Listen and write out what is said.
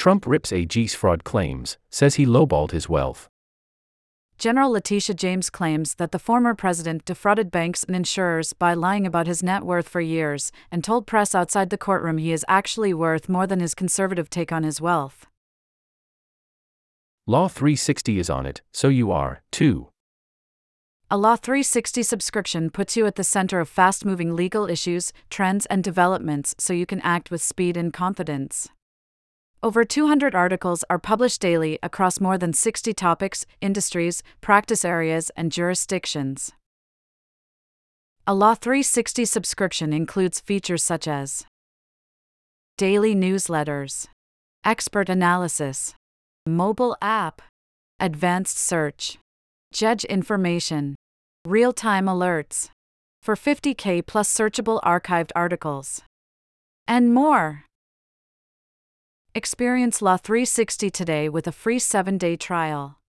Trump rips AG's fraud claims, says he lowballed his wealth. General Letitia James claims that the former president defrauded banks and insurers by lying about his net worth for years and told press outside the courtroom he is actually worth more than his conservative take on his wealth. Law 360 is on it, so you are, too. A Law 360 subscription puts you at the center of fast moving legal issues, trends, and developments so you can act with speed and confidence. Over 200 articles are published daily across more than 60 topics, industries, practice areas, and jurisdictions. A Law 360 subscription includes features such as daily newsletters, expert analysis, mobile app, advanced search, judge information, real time alerts, for 50K plus searchable archived articles, and more. Experience Law 360 today with a free 7 day trial.